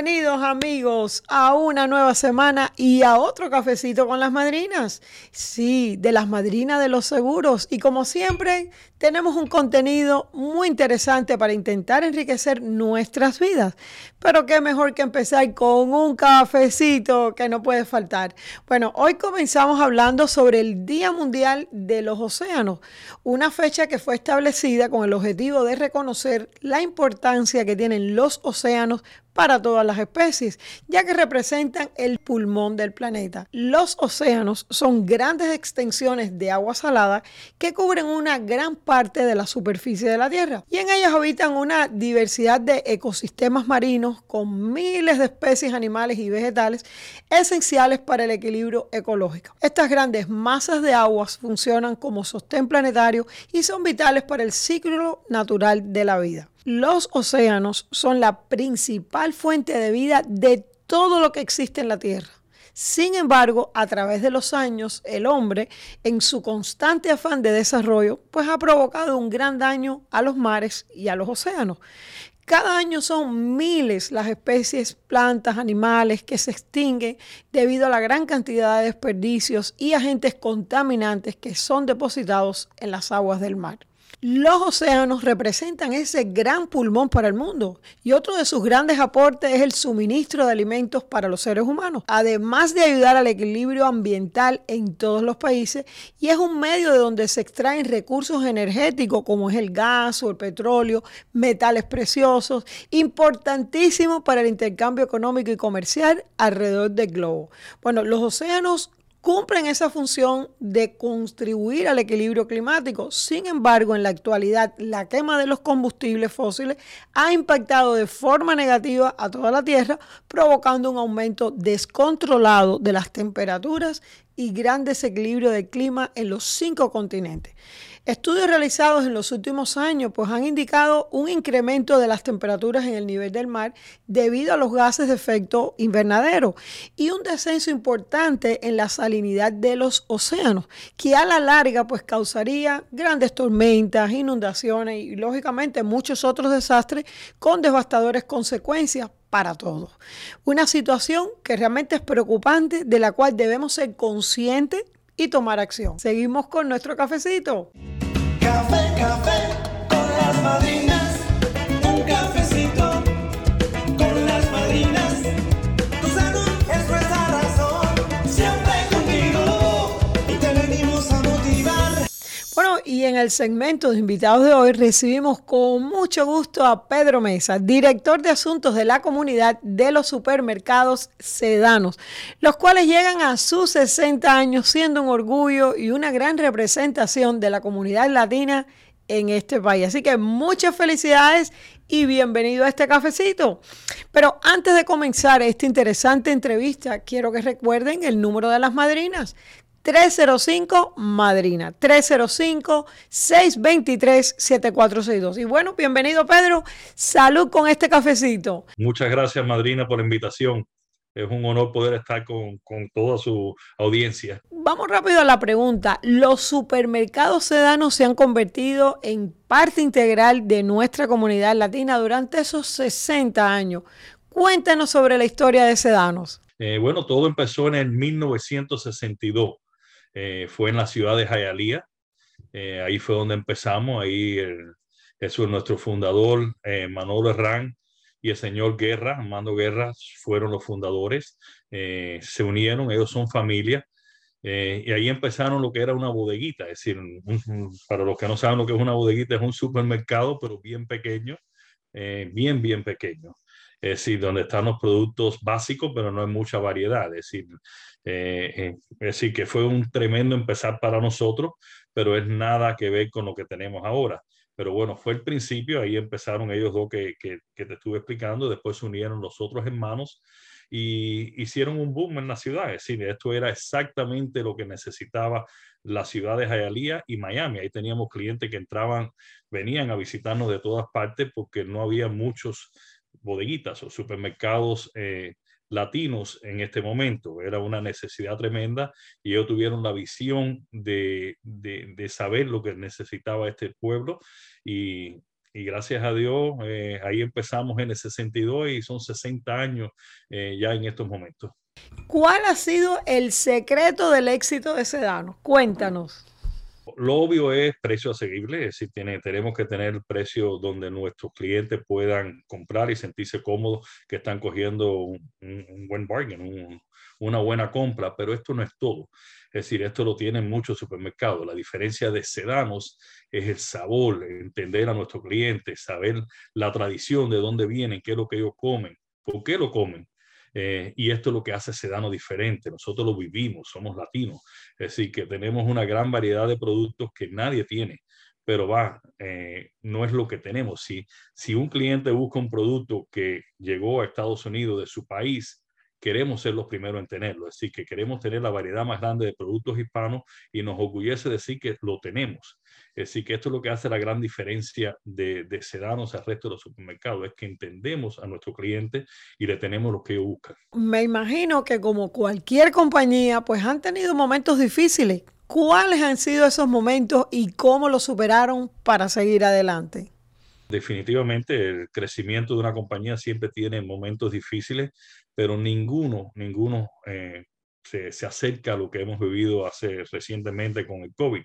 Bienvenidos amigos a una nueva semana y a otro cafecito con las madrinas. Sí, de las madrinas de los seguros. Y como siempre, tenemos un contenido muy interesante para intentar enriquecer nuestras vidas. Pero qué mejor que empezar con un cafecito que no puede faltar. Bueno, hoy comenzamos hablando sobre el Día Mundial de los Océanos, una fecha que fue establecida con el objetivo de reconocer la importancia que tienen los océanos para todas las especies, ya que representan el pulmón del planeta. Los océanos son grandes extensiones de agua salada que cubren una gran parte de la superficie de la Tierra y en ellas habitan una diversidad de ecosistemas marinos con miles de especies animales y vegetales esenciales para el equilibrio ecológico. Estas grandes masas de aguas funcionan como sostén planetario y son vitales para el ciclo natural de la vida. Los océanos son la principal fuente de vida de todo lo que existe en la Tierra. Sin embargo, a través de los años, el hombre, en su constante afán de desarrollo, pues ha provocado un gran daño a los mares y a los océanos. Cada año son miles las especies, plantas, animales que se extinguen debido a la gran cantidad de desperdicios y agentes contaminantes que son depositados en las aguas del mar. Los océanos representan ese gran pulmón para el mundo y otro de sus grandes aportes es el suministro de alimentos para los seres humanos, además de ayudar al equilibrio ambiental en todos los países y es un medio de donde se extraen recursos energéticos como es el gas o el petróleo, metales preciosos, importantísimos para el intercambio económico y comercial alrededor del globo. Bueno, los océanos cumplen esa función de contribuir al equilibrio climático. Sin embargo, en la actualidad, la quema de los combustibles fósiles ha impactado de forma negativa a toda la Tierra, provocando un aumento descontrolado de las temperaturas y gran desequilibrio del clima en los cinco continentes. Estudios realizados en los últimos años pues, han indicado un incremento de las temperaturas en el nivel del mar debido a los gases de efecto invernadero y un descenso importante en la salinidad de los océanos, que a la larga pues, causaría grandes tormentas, inundaciones y lógicamente muchos otros desastres con devastadoras consecuencias para todos. Una situación que realmente es preocupante, de la cual debemos ser conscientes y tomar acción. Seguimos con nuestro cafecito. Café, café con las y en el segmento de invitados de hoy recibimos con mucho gusto a Pedro Mesa, director de asuntos de la comunidad de los supermercados sedanos, los cuales llegan a sus 60 años siendo un orgullo y una gran representación de la comunidad latina en este país. Así que muchas felicidades y bienvenido a este cafecito. Pero antes de comenzar esta interesante entrevista, quiero que recuerden el número de las madrinas. 305 Madrina, 305-623-7462. Y bueno, bienvenido Pedro, salud con este cafecito. Muchas gracias Madrina por la invitación. Es un honor poder estar con, con toda su audiencia. Vamos rápido a la pregunta. ¿Los supermercados sedanos se han convertido en parte integral de nuestra comunidad latina durante esos 60 años? Cuéntanos sobre la historia de Sedanos. Eh, bueno, todo empezó en el 1962 eh, fue en la ciudad de Jayalía. Eh, ahí fue donde empezamos. Ahí eso es nuestro fundador, eh, Manolo Herrán, y el señor Guerra, Armando Guerra, fueron los fundadores. se unieron, ellos son familia. y ahí empezaron lo que era una bodeguita, es decir, para los que no saben lo que es una bodeguita, es un supermercado, pero bien pequeño, bien, bien pequeño. Es decir, donde están los productos básicos, pero no hay mucha variedad. Es decir, eh, eh, es decir, que fue un tremendo empezar para nosotros, pero es nada que ver con lo que tenemos ahora. Pero bueno, fue el principio, ahí empezaron ellos dos que, que, que te estuve explicando, después se unieron los otros hermanos y hicieron un boom en la ciudad. Es decir, esto era exactamente lo que necesitaba la ciudad de Hialeah y Miami. Ahí teníamos clientes que entraban, venían a visitarnos de todas partes porque no había muchos bodeguitas o supermercados eh, latinos en este momento. Era una necesidad tremenda y ellos tuvieron la visión de, de, saber lo que necesitaba este pueblo y, gracias a Dios, eh, ahí empezamos en el 62 y son 60 años eh, ya en estos momentos. ¿Cuál ha sido el secreto del éxito de Sedano? Cuéntanos. Lo obvio es precio asequible, es decir, tenemos que tener precios donde nuestros clientes puedan comprar y sentirse cómodos que están cogiendo un, buen bargain, una buena compra, pero esto no es todo. Es decir, esto lo tienen muchos supermercados. La diferencia de sedanos es el sabor, entender a nuestros clientes, saber la tradición, de dónde vienen, qué es lo que ellos comen, por qué lo comen. Eh, y esto es lo que hace Sedano diferente. Nosotros lo vivimos, somos latinos. Es decir, que tenemos una gran variedad de productos que nadie tiene. Pero va, eh, no es lo que tenemos. Si, si un cliente busca un producto que llegó a Estados Unidos de su país, queremos ser los primeros en tenerlo. Es decir, que queremos tener la variedad más grande de productos hispanos y nos orgullece decir que lo tenemos. Es decir, que esto es lo que hace la gran diferencia de, de Sedanos al resto de los supermercados, es que entendemos a nuestro cliente y le tenemos lo que ellos buscan. Me imagino que como cualquier compañía, pues han tenido momentos difíciles. ¿Cuáles han sido esos momentos y cómo los superaron para seguir adelante? Definitivamente el crecimiento de una compañía siempre tiene momentos difíciles, pero ninguno, ninguno eh, se, se, acerca a lo que hemos vivido hace recientemente con el COVID.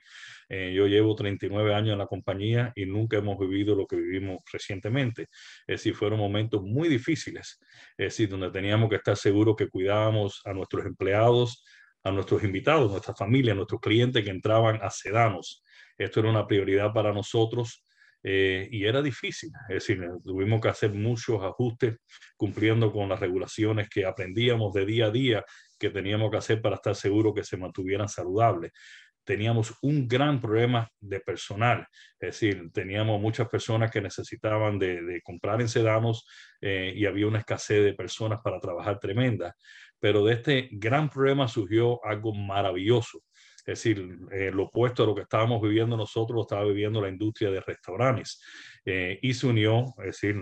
Eh, yo llevo 39 años en la compañía y nunca hemos vivido lo que vivimos recientemente. Es decir, fueron momentos muy difíciles, es decir, donde teníamos que estar seguros que cuidábamos a nuestros empleados, a nuestros invitados, nuestra familia, a nuestros clientes que entraban a Sedanos. Esto era una prioridad para nosotros eh, y era difícil, es decir, tuvimos que hacer muchos ajustes cumpliendo con las regulaciones que aprendíamos de día a día que teníamos que hacer para estar seguros que se mantuvieran saludables. Teníamos un gran problema de personal, es decir, teníamos muchas personas que necesitaban de, comprar en sedanos eh, y había una escasez de personas para trabajar tremenda. Pero de este gran problema surgió algo maravilloso es decir, eh, lo opuesto a lo que estábamos viviendo nosotros, lo estaba viviendo la industria de restaurantes. Eh, y se unió, es decir,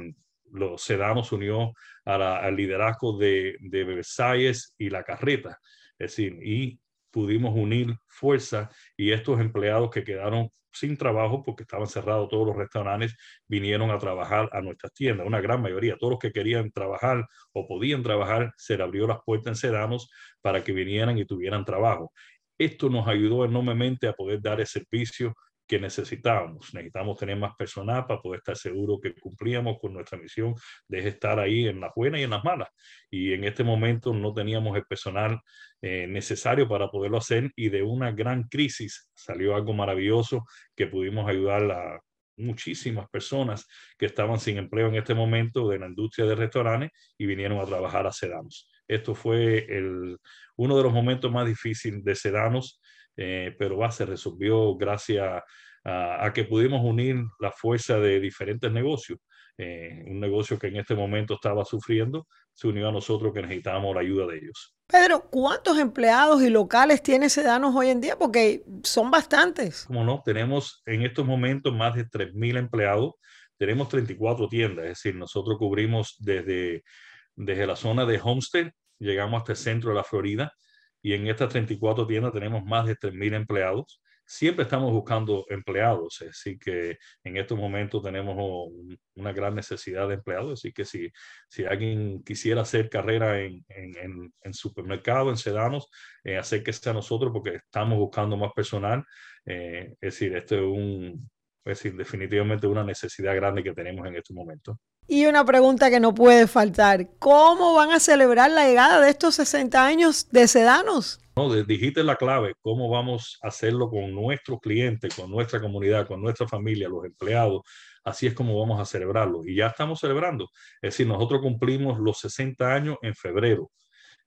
los Sedanos unió al liderazgo de, de Versalles y la carreta. Es decir, y pudimos unir fuerza y estos empleados que quedaron sin trabajo porque estaban cerrados todos los restaurantes, vinieron a trabajar a nuestras tiendas, una gran mayoría, todos los que querían trabajar o podían trabajar, se le abrió las puertas en Sedanos para que vinieran y tuvieran trabajo. Esto nos ayudó enormemente a poder dar el servicio que necesitábamos. Necesitamos tener más personal para poder estar seguros que cumplíamos con nuestra misión de estar ahí en las buenas y en las malas. Y en este momento no teníamos el personal eh, necesario para poderlo hacer y de una gran crisis salió algo maravilloso que pudimos ayudar a muchísimas personas que estaban sin empleo en este momento de la industria de restaurantes y vinieron a trabajar a Sedanos. Esto fue el, uno de los momentos más difíciles de Sedanos, eh, pero va, se resolvió gracias a, que pudimos unir la fuerza de diferentes negocios. Eh, un negocio que en este momento estaba sufriendo, se unió a nosotros que necesitábamos la ayuda de ellos. Pedro, ¿cuántos empleados y locales tiene Sedanos hoy en día? Porque son bastantes. Como no, tenemos en estos momentos más de 3.000 empleados, tenemos 34 tiendas, es decir, nosotros cubrimos desde, desde la zona de Homestead llegamos hasta el centro de la Florida y en estas 34 tiendas tenemos más de 3.000 empleados. Siempre estamos buscando empleados, así que en estos momentos tenemos una gran necesidad de empleados, así que si, si alguien quisiera hacer carrera en, en, en, supermercado, en sedanos, eh, acérquese a nosotros porque estamos buscando más personal. Eh, es decir, esto es un, es decir, definitivamente una necesidad grande que tenemos en estos momentos. Y una pregunta que no puede faltar, ¿cómo van a celebrar la llegada de estos 60 años de Sedanos? No, dijiste la clave, cómo vamos a hacerlo con nuestros clientes, con nuestra comunidad, con nuestra familia, los empleados. Así es como vamos a celebrarlo. Y ya estamos celebrando. Es decir, nosotros cumplimos los 60 años en febrero.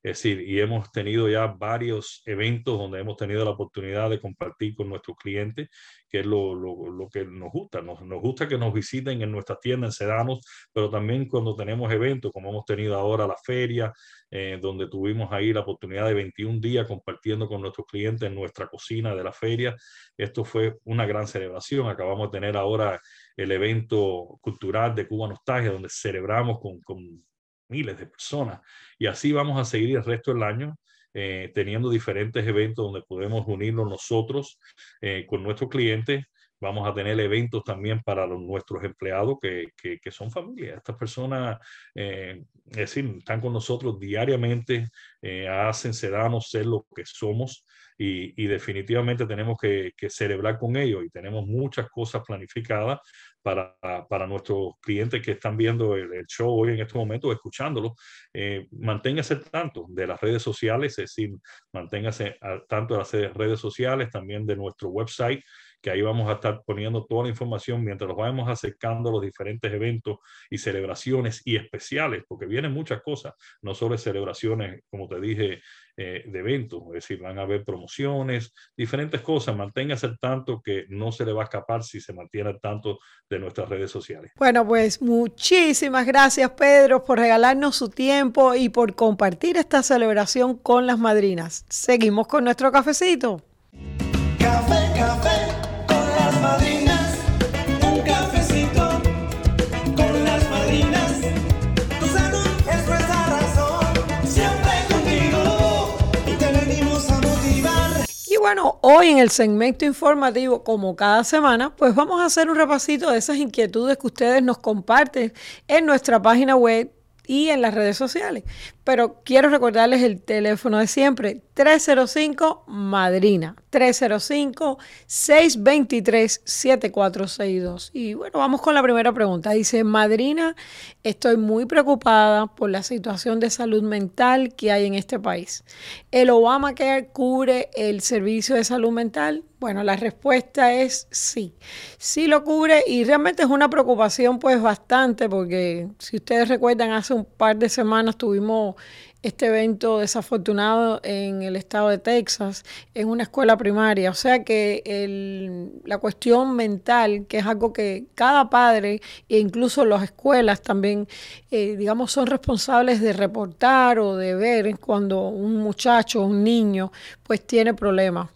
Es decir, y hemos tenido ya varios eventos donde hemos tenido la oportunidad de compartir con nuestros clientes, que es lo, lo, lo que nos gusta. Nos, nos, gusta que nos visiten en nuestras tiendas en Sedanos, pero también cuando tenemos eventos, como hemos tenido ahora la feria, eh, donde tuvimos ahí la oportunidad de 21 días compartiendo con nuestros clientes en nuestra cocina de la feria. Esto fue una gran celebración. Acabamos de tener ahora el evento cultural de Cuba Nostalgia, donde celebramos con, con miles de personas. Y así vamos a seguir el resto del año eh, teniendo diferentes eventos donde podemos unirnos nosotros eh, con nuestros clientes Vamos a tener eventos también para nuestros empleados que, que, son familias. Estas personas, eh, es decir, están con nosotros diariamente, eh, hacen, se ser lo que somos y, y definitivamente tenemos que, que, celebrar con ellos y tenemos muchas cosas planificadas para, para nuestros clientes que están viendo el, show hoy en este momento, escuchándolo. Eh, manténgase tanto de las redes sociales, es decir, manténgase tanto de las redes sociales, también de nuestro website que ahí vamos a estar poniendo toda la información mientras nos vayamos acercando a los diferentes eventos y celebraciones y especiales, porque vienen muchas cosas, no solo celebraciones, como te dije, eh, de eventos, es decir, van a haber promociones, diferentes cosas. Manténgase al tanto que no se le va a escapar si se mantiene al tanto de nuestras redes sociales. Bueno, pues muchísimas gracias, Pedro, por regalarnos su tiempo y por compartir esta celebración con las madrinas. Seguimos con nuestro cafecito. Hoy en el segmento informativo, como cada semana, pues vamos a hacer un repasito de esas inquietudes que ustedes nos comparten en nuestra página web y en las redes sociales. Pero quiero recordarles el teléfono de siempre, 305 Madrina, 305-623-7462. Y bueno, vamos con la primera pregunta. Dice, Madrina, estoy muy preocupada por la situación de salud mental que hay en este país. ¿El Obamacare cubre el servicio de salud mental? Bueno, la respuesta es sí. Sí lo cubre y realmente es una preocupación pues bastante porque si ustedes recuerdan, hace un par de semanas tuvimos este evento desafortunado en el estado de Texas, en una escuela primaria. O sea que la cuestión mental, que es algo que cada padre e incluso las escuelas también, eh, digamos, son responsables de reportar o de ver cuando un muchacho, un niño, pues tiene problemas.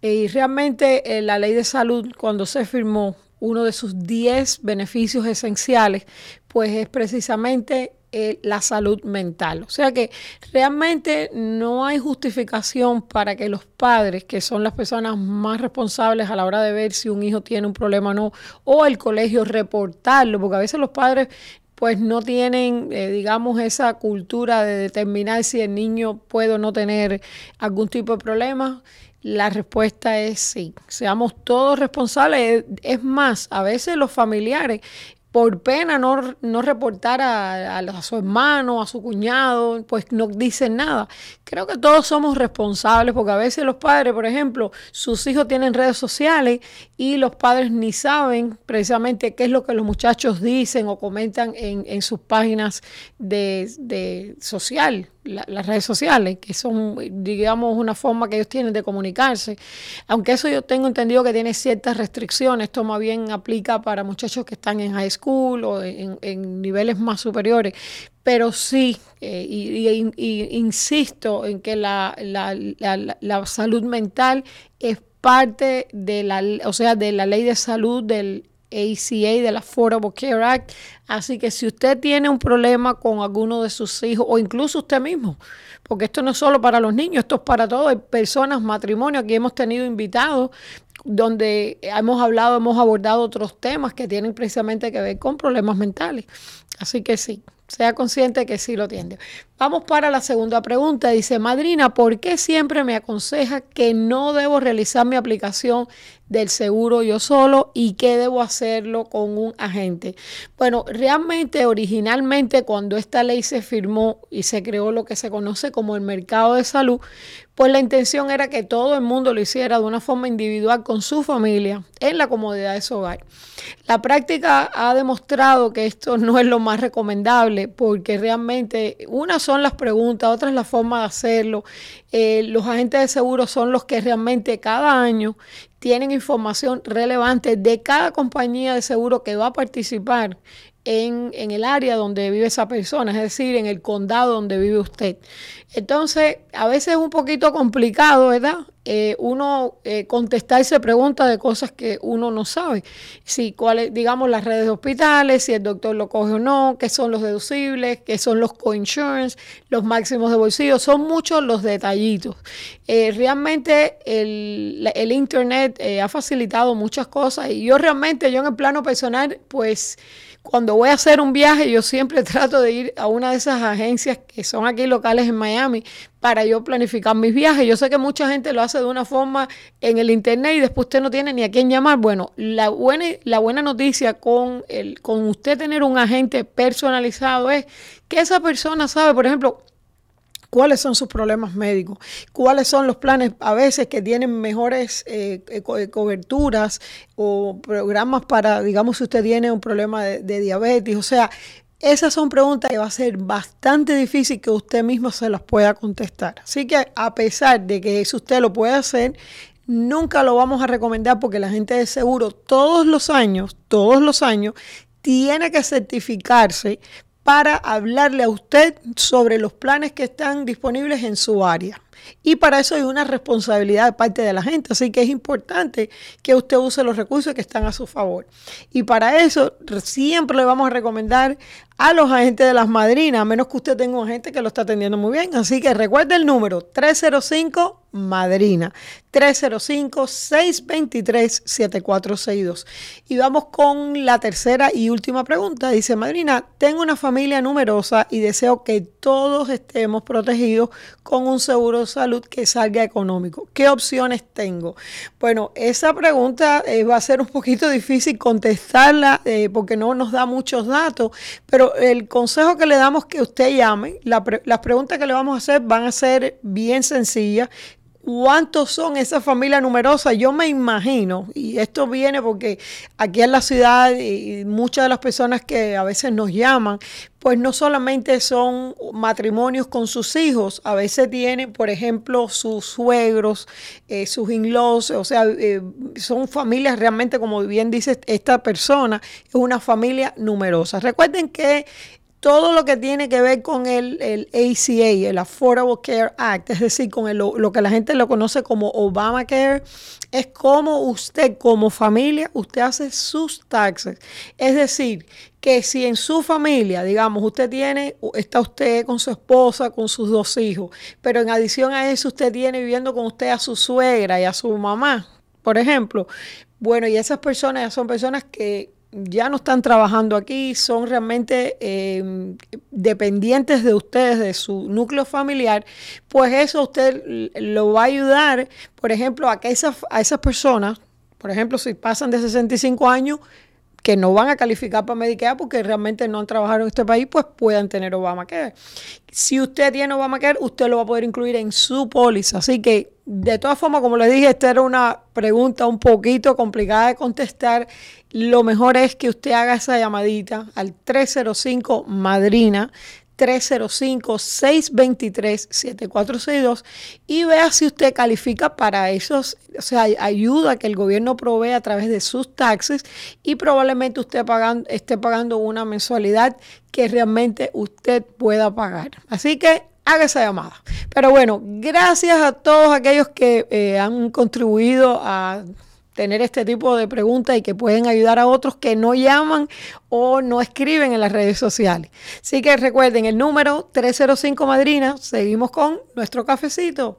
Y realmente eh, la ley de salud, cuando se firmó, uno de sus 10 beneficios esenciales, pues es precisamente eh, la salud mental. O sea que realmente no hay justificación para que los padres, que son las personas más responsables a la hora de ver si un hijo tiene un problema o no, o el colegio reportarlo, porque a veces los padres pues no tienen, eh, digamos, esa cultura de determinar si el niño puede o no tener algún tipo de problema. La respuesta es sí. Seamos todos responsables. Es más, a veces los familiares por pena no, no reportar a, su hermano, a su cuñado, pues no dicen nada. Creo que todos somos responsables porque a veces los padres, por ejemplo, sus hijos tienen redes sociales y los padres ni saben precisamente qué es lo que los muchachos dicen o comentan en, en sus páginas de social las redes sociales, que son, digamos, una forma que ellos tienen de comunicarse. Aunque eso yo tengo entendido que tiene ciertas restricciones, esto más bien aplica para muchachos que están en high school o en, niveles más superiores. Pero sí, eh, y, insisto en que la, la, salud mental es parte de la, o sea, de la ley de salud del ACA, del Affordable Care Act. Así que si usted tiene un problema con alguno de sus hijos o incluso usted mismo, porque esto no es solo para los niños, esto es para todos, personas, matrimonios, aquí hemos tenido invitados donde hemos hablado, hemos abordado otros temas que tienen precisamente que ver con problemas mentales. Así que sí, sea consciente que sí lo tiene. Vamos para la segunda pregunta. Dice, madrina, ¿por qué siempre me aconseja que no debo realizar mi aplicación del seguro yo solo y que debo hacerlo con un agente? Bueno, realmente originalmente cuando esta ley se firmó y se creó lo que se conoce como el mercado de salud, pues la intención era que todo el mundo lo hiciera de una forma individual con su familia en la comodidad de su hogar. La práctica ha demostrado que esto no es lo más recomendable porque realmente una son las preguntas, otra es la forma de hacerlo. Eh, los agentes de seguro son los que realmente cada año tienen información relevante de cada compañía de seguro que va a participar en, en, el área donde vive esa persona, es decir, en el condado donde vive usted. Entonces, a veces es un poquito complicado, ¿verdad? Eh, uno eh, contestarse preguntas de cosas que uno no sabe. Si, cuáles, digamos, las redes de hospitales, si el doctor lo coge o no, qué son los deducibles, qué son los co-insurance, los máximos de bolsillo, son muchos los detallitos. Eh, realmente el, el Internet ha facilitado muchas cosas y yo realmente, yo en el plano personal, pues cuando voy a hacer un viaje, yo siempre trato de ir a una de esas agencias que son aquí locales en Miami para yo planificar mis viajes. Yo sé que mucha gente lo hace de una forma en el internet y después usted no tiene ni a quién llamar. Bueno, la buena, la buena noticia con, el, con usted tener un agente personalizado es que esa persona sabe, por ejemplo, cuáles son sus problemas médicos, cuáles son los planes a veces que tienen mejores eh, eh, eh, coberturas o programas para, digamos, si usted tiene un problema de, de diabetes, o sea, esas son preguntas que va a ser bastante difícil que usted mismo se las pueda contestar. Así que a pesar de que eso usted lo puede hacer, nunca lo vamos a recomendar porque la gente de seguro. Todos los años, todos los años, tiene que certificarse para hablarle a usted sobre los planes que están disponibles en su área. Y para eso hay una responsabilidad de parte de la gente, así que es importante que usted use los recursos que están a su favor. Y para eso siempre le vamos a recomendar a los agentes de las madrinas, a menos que usted tenga un agente que lo está atendiendo muy bien. Así que recuerde el número 305 Madrina 305-623-7462. Y vamos con la tercera y última pregunta. Dice, Madrina, tengo una familia numerosa y deseo que todos estemos protegidos con un seguro salud que salga económico. ¿Qué opciones tengo? Bueno, esa pregunta eh, va a ser un poquito difícil contestarla eh, porque no nos da muchos datos, pero el consejo que le damos que usted llame. las preguntas que le vamos a hacer van a ser bien sencillas ¿Cuántos son esa familia numerosa? Yo me imagino, y esto viene porque aquí en la ciudad y muchas de las personas que a veces nos llaman, pues no solamente son matrimonios con sus hijos, a veces tienen, por ejemplo, sus suegros, eh, sus in-laws, o sea, eh, son familias realmente, como bien dice esta persona, es una familia numerosa. Recuerden que todo lo que tiene que ver con el, el ACA, el Affordable Care Act, es decir, con lo, que la gente lo conoce como Obamacare, es como usted como familia, usted hace sus taxes. Es decir, que si en su familia, digamos, usted tiene, está usted con su esposa, con sus dos hijos, pero en adición a eso usted tiene viviendo con usted a su suegra y a su mamá, por ejemplo, bueno, y esas personas son personas que ya no están trabajando aquí, son realmente em, dependientes de ustedes, de su núcleo familiar, pues eso usted lo va a ayudar, por ejemplo, a que esas, a esas personas, por ejemplo, si pasan de 65 años, que no van a calificar para Medicare porque realmente no han trabajado en este país, pues puedan tener Obamacare. Si usted tiene Obamacare, usted lo va a poder incluir en su póliza. Así que, de todas formas, como les dije, esta era una pregunta un poquito complicada de contestar. Lo mejor es que usted haga esa llamadita al 305 Madrina 305-623-7462 y vea si usted califica para esos, o sea, ayuda que el gobierno provee a través de sus taxes y probablemente usted esté pagando una mensualidad que realmente usted pueda pagar. Así que haga esa llamada. Pero bueno, gracias a todos aquellos que eh, han contribuido a tener este tipo de preguntas y que pueden ayudar a otros que no llaman o no escriben en las redes sociales. Así que recuerden el número 305 Madrina. Seguimos con nuestro cafecito.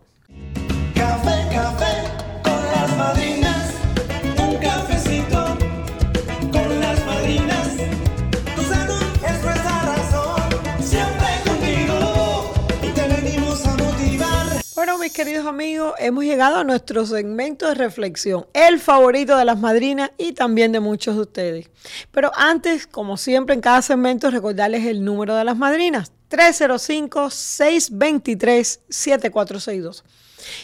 Queridos amigos, hemos llegado a nuestro segmento de reflexión, el favorito de las madrinas y también de muchos de ustedes. Pero antes, como siempre en cada segmento, recordarles el número de las madrinas, 305-623-7462.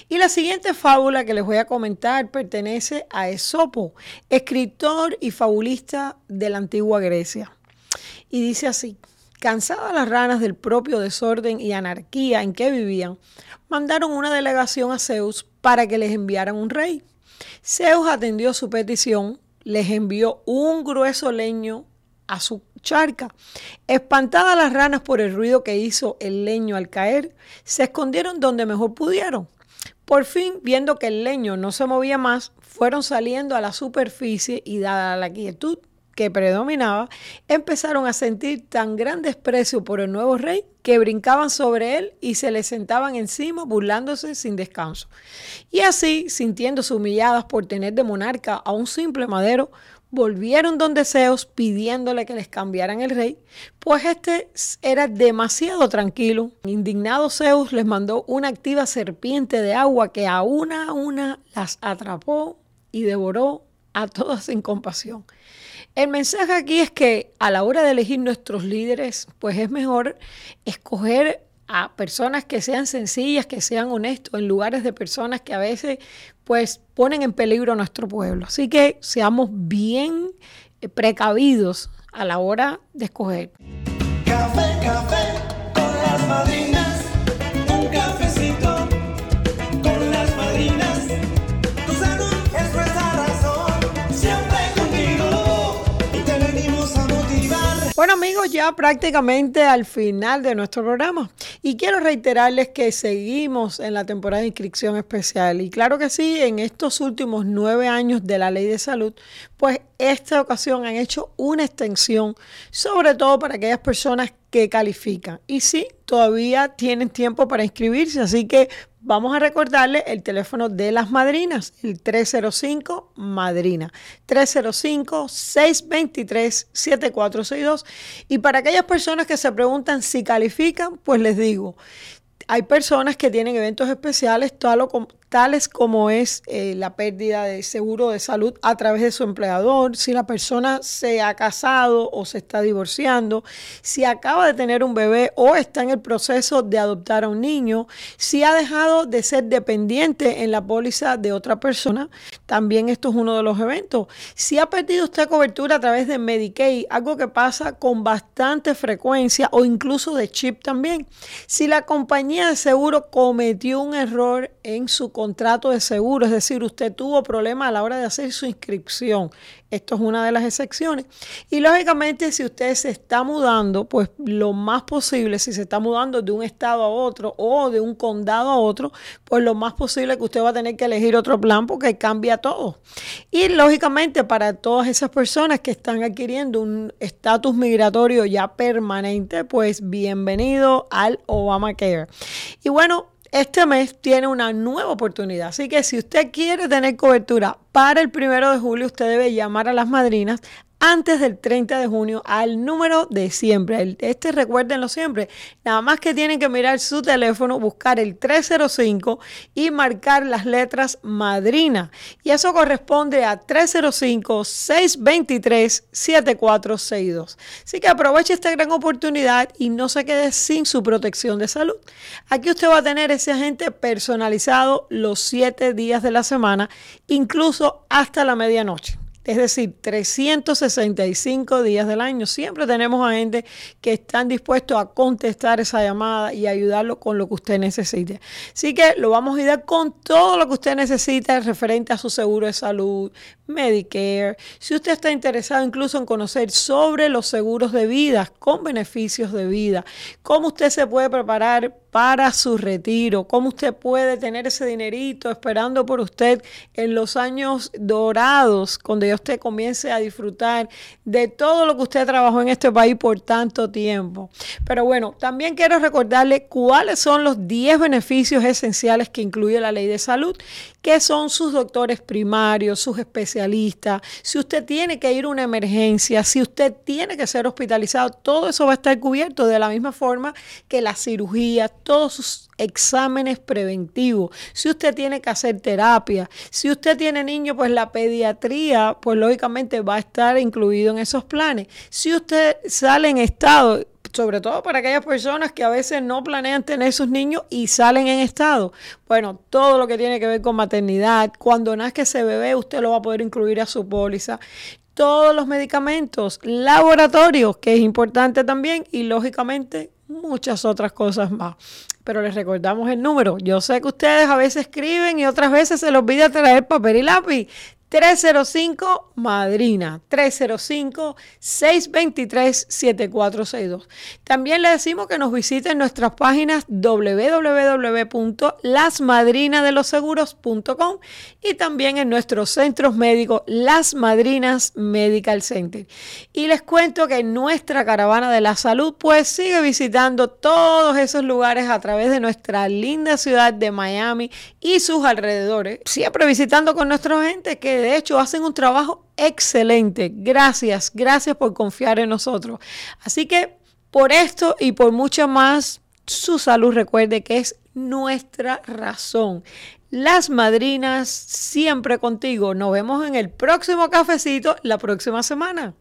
Y la siguiente fábula que les voy a comentar pertenece a Esopo, escritor y fabulista de la antigua Grecia. Y dice así, cansadas las ranas del propio desorden y anarquía en que vivían, mandaron una delegación a Zeus para que les enviaran un rey. Zeus atendió su petición, les envió un grueso leño a su charca. Espantadas las ranas por el ruido que hizo el leño al caer, se escondieron donde mejor pudieron. Por fin, viendo que el leño no se movía más, fueron saliendo a la superficie y dada la quietud que predominaba, empezaron a sentir tan gran desprecio por el nuevo rey que brincaban sobre él y se le sentaban encima burlándose sin descanso. Y así, sintiéndose humilladas por tener de monarca a un simple madero, volvieron donde Zeus pidiéndole que les cambiaran el rey, pues este era demasiado tranquilo. Indignado Zeus les mandó una activa serpiente de agua que a una a una las atrapó y devoró a todas sin compasión. El mensaje aquí es que a la hora de elegir nuestros líderes, pues es mejor escoger a personas que sean sencillas, que sean honestos, en lugares de personas que a veces pues ponen en peligro a nuestro pueblo. Así que seamos bien eh, precavidos a la hora de escoger. Bueno amigos, ya prácticamente al final de nuestro programa. Y quiero reiterarles que seguimos en la temporada de inscripción especial. Y claro que sí, en estos últimos nueve años de la ley de salud, pues esta ocasión han hecho una extensión, sobre todo para aquellas personas que califican. Y sí, todavía tienen tiempo para inscribirse, así que vamos a recordarle el teléfono de las madrinas, el 305 Madrina, 305-623-7462. Y para aquellas personas que se preguntan si califican, pues les digo, hay personas que tienen eventos especiales, tales como es eh, la pérdida de seguro de salud a través de su empleador, si la persona se ha casado o se está divorciando, si acaba de tener un bebé o está en el proceso de adoptar a un niño, si ha dejado de ser dependiente en la póliza de otra persona, también esto es uno de los eventos. Si ha perdido usted cobertura a través de Medicaid, algo que pasa con bastante frecuencia o incluso de chip también. Si la compañía de seguro cometió un error en su contrato de seguro, es decir, usted tuvo problemas a la hora de hacer su inscripción. Esto es una de las excepciones. Y lógicamente, si usted se está mudando, pues lo más posible, si se está mudando de un estado a otro o de un condado a otro, pues lo más posible que usted va a tener que elegir otro plan porque cambia todo. Y lógicamente, para todas esas personas que están adquiriendo un estatus migratorio ya permanente, pues bienvenido al Obamacare. Y bueno, este mes tiene una nueva oportunidad. Así que si usted quiere tener cobertura para el primero de julio, usted debe llamar a las madrinas antes del 30 de junio al número de siempre. Este recuérdenlo siempre. Nada más que tienen que mirar su teléfono, buscar el 305 y marcar las letras madrina. Y eso corresponde a 305-623-7462. Así que aproveche esta gran oportunidad y no se quede sin su protección de salud. Aquí usted va a tener ese agente personalizado los 7 días de la semana, incluso hasta la medianoche es decir, 365 días del año. Siempre tenemos a gente que están dispuestos a contestar esa llamada y ayudarlo con lo que usted necesite. Así que lo vamos a ayudar con todo lo que usted necesita referente a su seguro de salud, Medicare. Si usted está interesado incluso en conocer sobre los seguros de vida con beneficios de vida, cómo usted se puede preparar para su retiro, cómo usted puede tener ese dinerito esperando por usted en los años dorados, cuando ya usted comience a disfrutar de todo lo que usted trabajó en este país por tanto tiempo. Pero bueno, también quiero recordarle cuáles son los 10 beneficios esenciales que incluye la ley de salud qué son sus doctores primarios, sus especialistas, si usted tiene que ir a una emergencia, si usted tiene que ser hospitalizado, todo eso va a estar cubierto de la misma forma que la cirugía, todos sus exámenes preventivos, si usted tiene que hacer terapia, si usted tiene niños, pues la pediatría, pues lógicamente va a estar incluido en esos planes. Si usted sale en estado, sobre todo para aquellas personas que a veces no planean tener sus niños y salen en estado. Bueno, todo lo que tiene que ver con maternidad, cuando nazca ese bebé, usted lo va a poder incluir a su póliza todos los medicamentos, laboratorios, que es importante también, y lógicamente muchas otras cosas más. Pero les recordamos el número. Yo sé que ustedes a veces escriben y otras veces se les olvida traer papel y lápiz. 305 Madrina, 305-623-7462. También le decimos que nos visiten nuestras páginas www.lasmadrinadeloseguros.com y también en nuestros centros médicos Las Madrinas Medical Center. Y les cuento que nuestra caravana de la salud pues sigue visitando todos esos lugares a través de nuestra linda ciudad de Miami y sus alrededores, siempre visitando con nuestra gente que de hecho hacen un trabajo excelente. Gracias, gracias por confiar en nosotros. Así que por esto y por mucho más, su salud recuerde que es nuestra razón. Las madrinas siempre contigo. Nos vemos en el próximo cafecito la próxima semana.